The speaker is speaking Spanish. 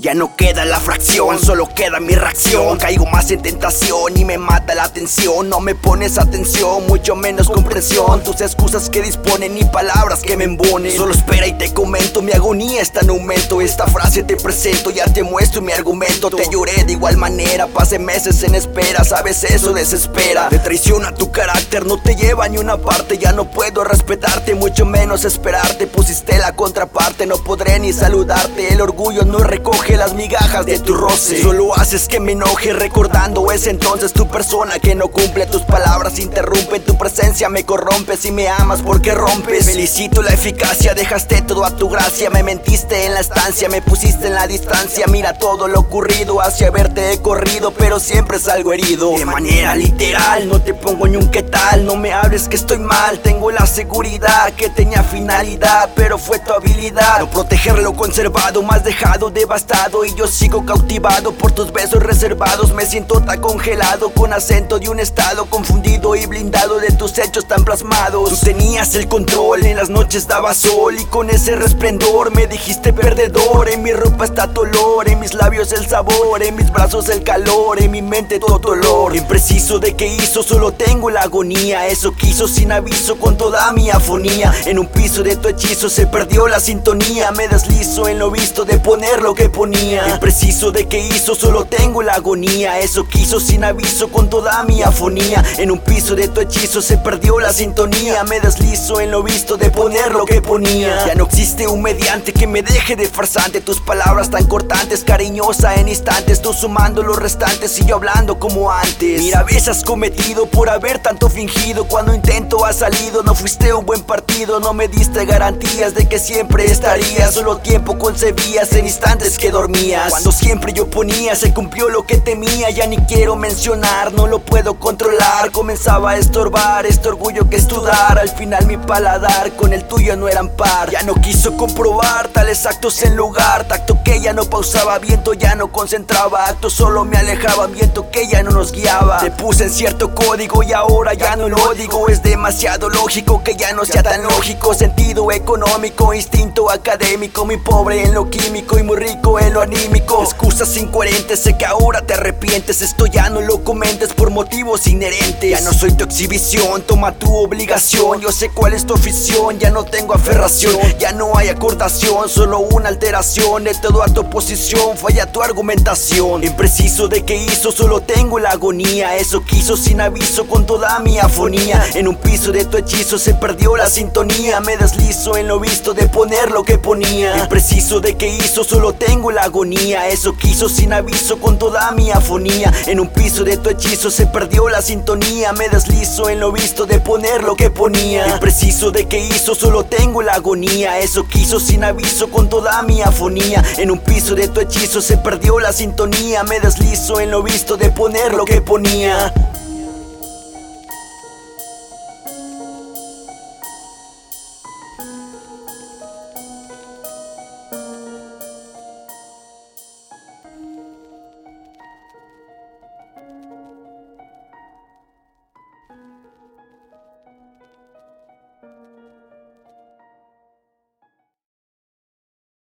Ya no queda la fracción, solo queda mi reacción. Caigo más en tentación y me mata la atención. No me pones atención, mucho menos comprensión. Tus excusas que disponen y palabras que me embonen. Solo espera y te comento, mi agonía está en aumento. Esta frase te presento, ya te muestro mi argumento. Te lloré de igual manera, pasé meses en espera. Sabes eso desespera, te traiciona tu carácter No te lleva ni una parte, ya no puedo respetarte Mucho menos esperarte, pusiste la contraparte No podré ni saludarte, el orgullo no recoge las migajas de tu roce. Solo haces que me enoje recordando ese entonces tu persona que no cumple tus palabras interrumpe tu presencia me corrompe si me amas porque rompes. Felicito la eficacia dejaste todo a tu gracia me mentiste en la estancia me pusiste en la distancia. Mira todo lo ocurrido hacia verte he corrido pero siempre salgo herido. De manera literal no te pongo ni un qué tal no me hables que estoy mal. Tengo la seguridad que tenía finalidad pero fue tu habilidad. No proteger lo conservado más dejado devastado y yo sigo cautivado por tus besos reservados. Me siento tan congelado con acento de un estado confundido y blindado de tus hechos tan plasmados. Tú tenías el control, en las noches daba sol y con ese resplendor me dijiste perdedor. En mi ropa está tu olor, en mis labios el sabor, en mis brazos el calor, en mi mente todo dolor Impreciso de que hizo, solo tengo la agonía. Eso quiso sin aviso con toda mi afonía. En un piso de tu hechizo se perdió la sintonía. Me deslizo en lo visto de poner lo que ponía Impreciso de que hizo, solo tengo la agonía. Eso quiso sin aviso con toda mi afonía. En un piso de tu hechizo se perdió la sintonía. Me deslizo en lo visto de poner lo que ponía. Ya no existe un mediante que me deje de farsante. Tus palabras tan cortantes, cariñosa en instantes. Tú sumando los restantes y yo hablando como antes. Mira, veces has cometido por haber tanto fingido. Cuando intento ha salido, no fuiste un buen partido. No me diste garantías de que siempre estarías. Solo tiempo concebías en instantes cuando siempre yo ponía, se cumplió lo que temía. Ya ni quiero mencionar, no lo puedo controlar. Comenzaba a estorbar este orgullo que estudar. Al final mi paladar con el tuyo no eran par. Ya no quiso comprobar tales actos en lugar. Tacto que ya no pausaba, viento ya no concentraba. Actos solo me alejaban, viento que ya no nos guiaba. Te puse en cierto código y ahora ya no lo digo. Es demasiado lógico que ya no sea tan lógico. Sentido económico, instinto académico. Muy pobre en lo químico y muy rico en lo anímico. Excusas incoherentes, sé que ahora te arrepientes. Esto ya no lo comentes por motivos inherentes. Ya no soy tu exhibición, toma tu obligación. Yo sé cuál es tu afición, ya no tengo aferración. Ya no hay acordación, solo una alteración. De todo a tu oposición, falla tu argumentación. Impreciso de qué hizo, solo tengo la agonía. Eso quiso sin aviso con toda mi afonía. En un piso de tu hechizo se perdió la sintonía. Me deslizo en lo visto de poner lo que ponía. Impreciso de qué hizo, solo tengo la agonía. Eso quiso sin aviso con toda mi afonía. En un piso de tu hechizo se perdió la sintonía. Me deslizo en lo visto de poner lo que ponía. Impreciso de que hizo, solo tengo la agonía. Eso quiso sin aviso con toda mi afonía. En un piso de tu hechizo se perdió la sintonía. Me deslizo en lo visto de poner lo que ponía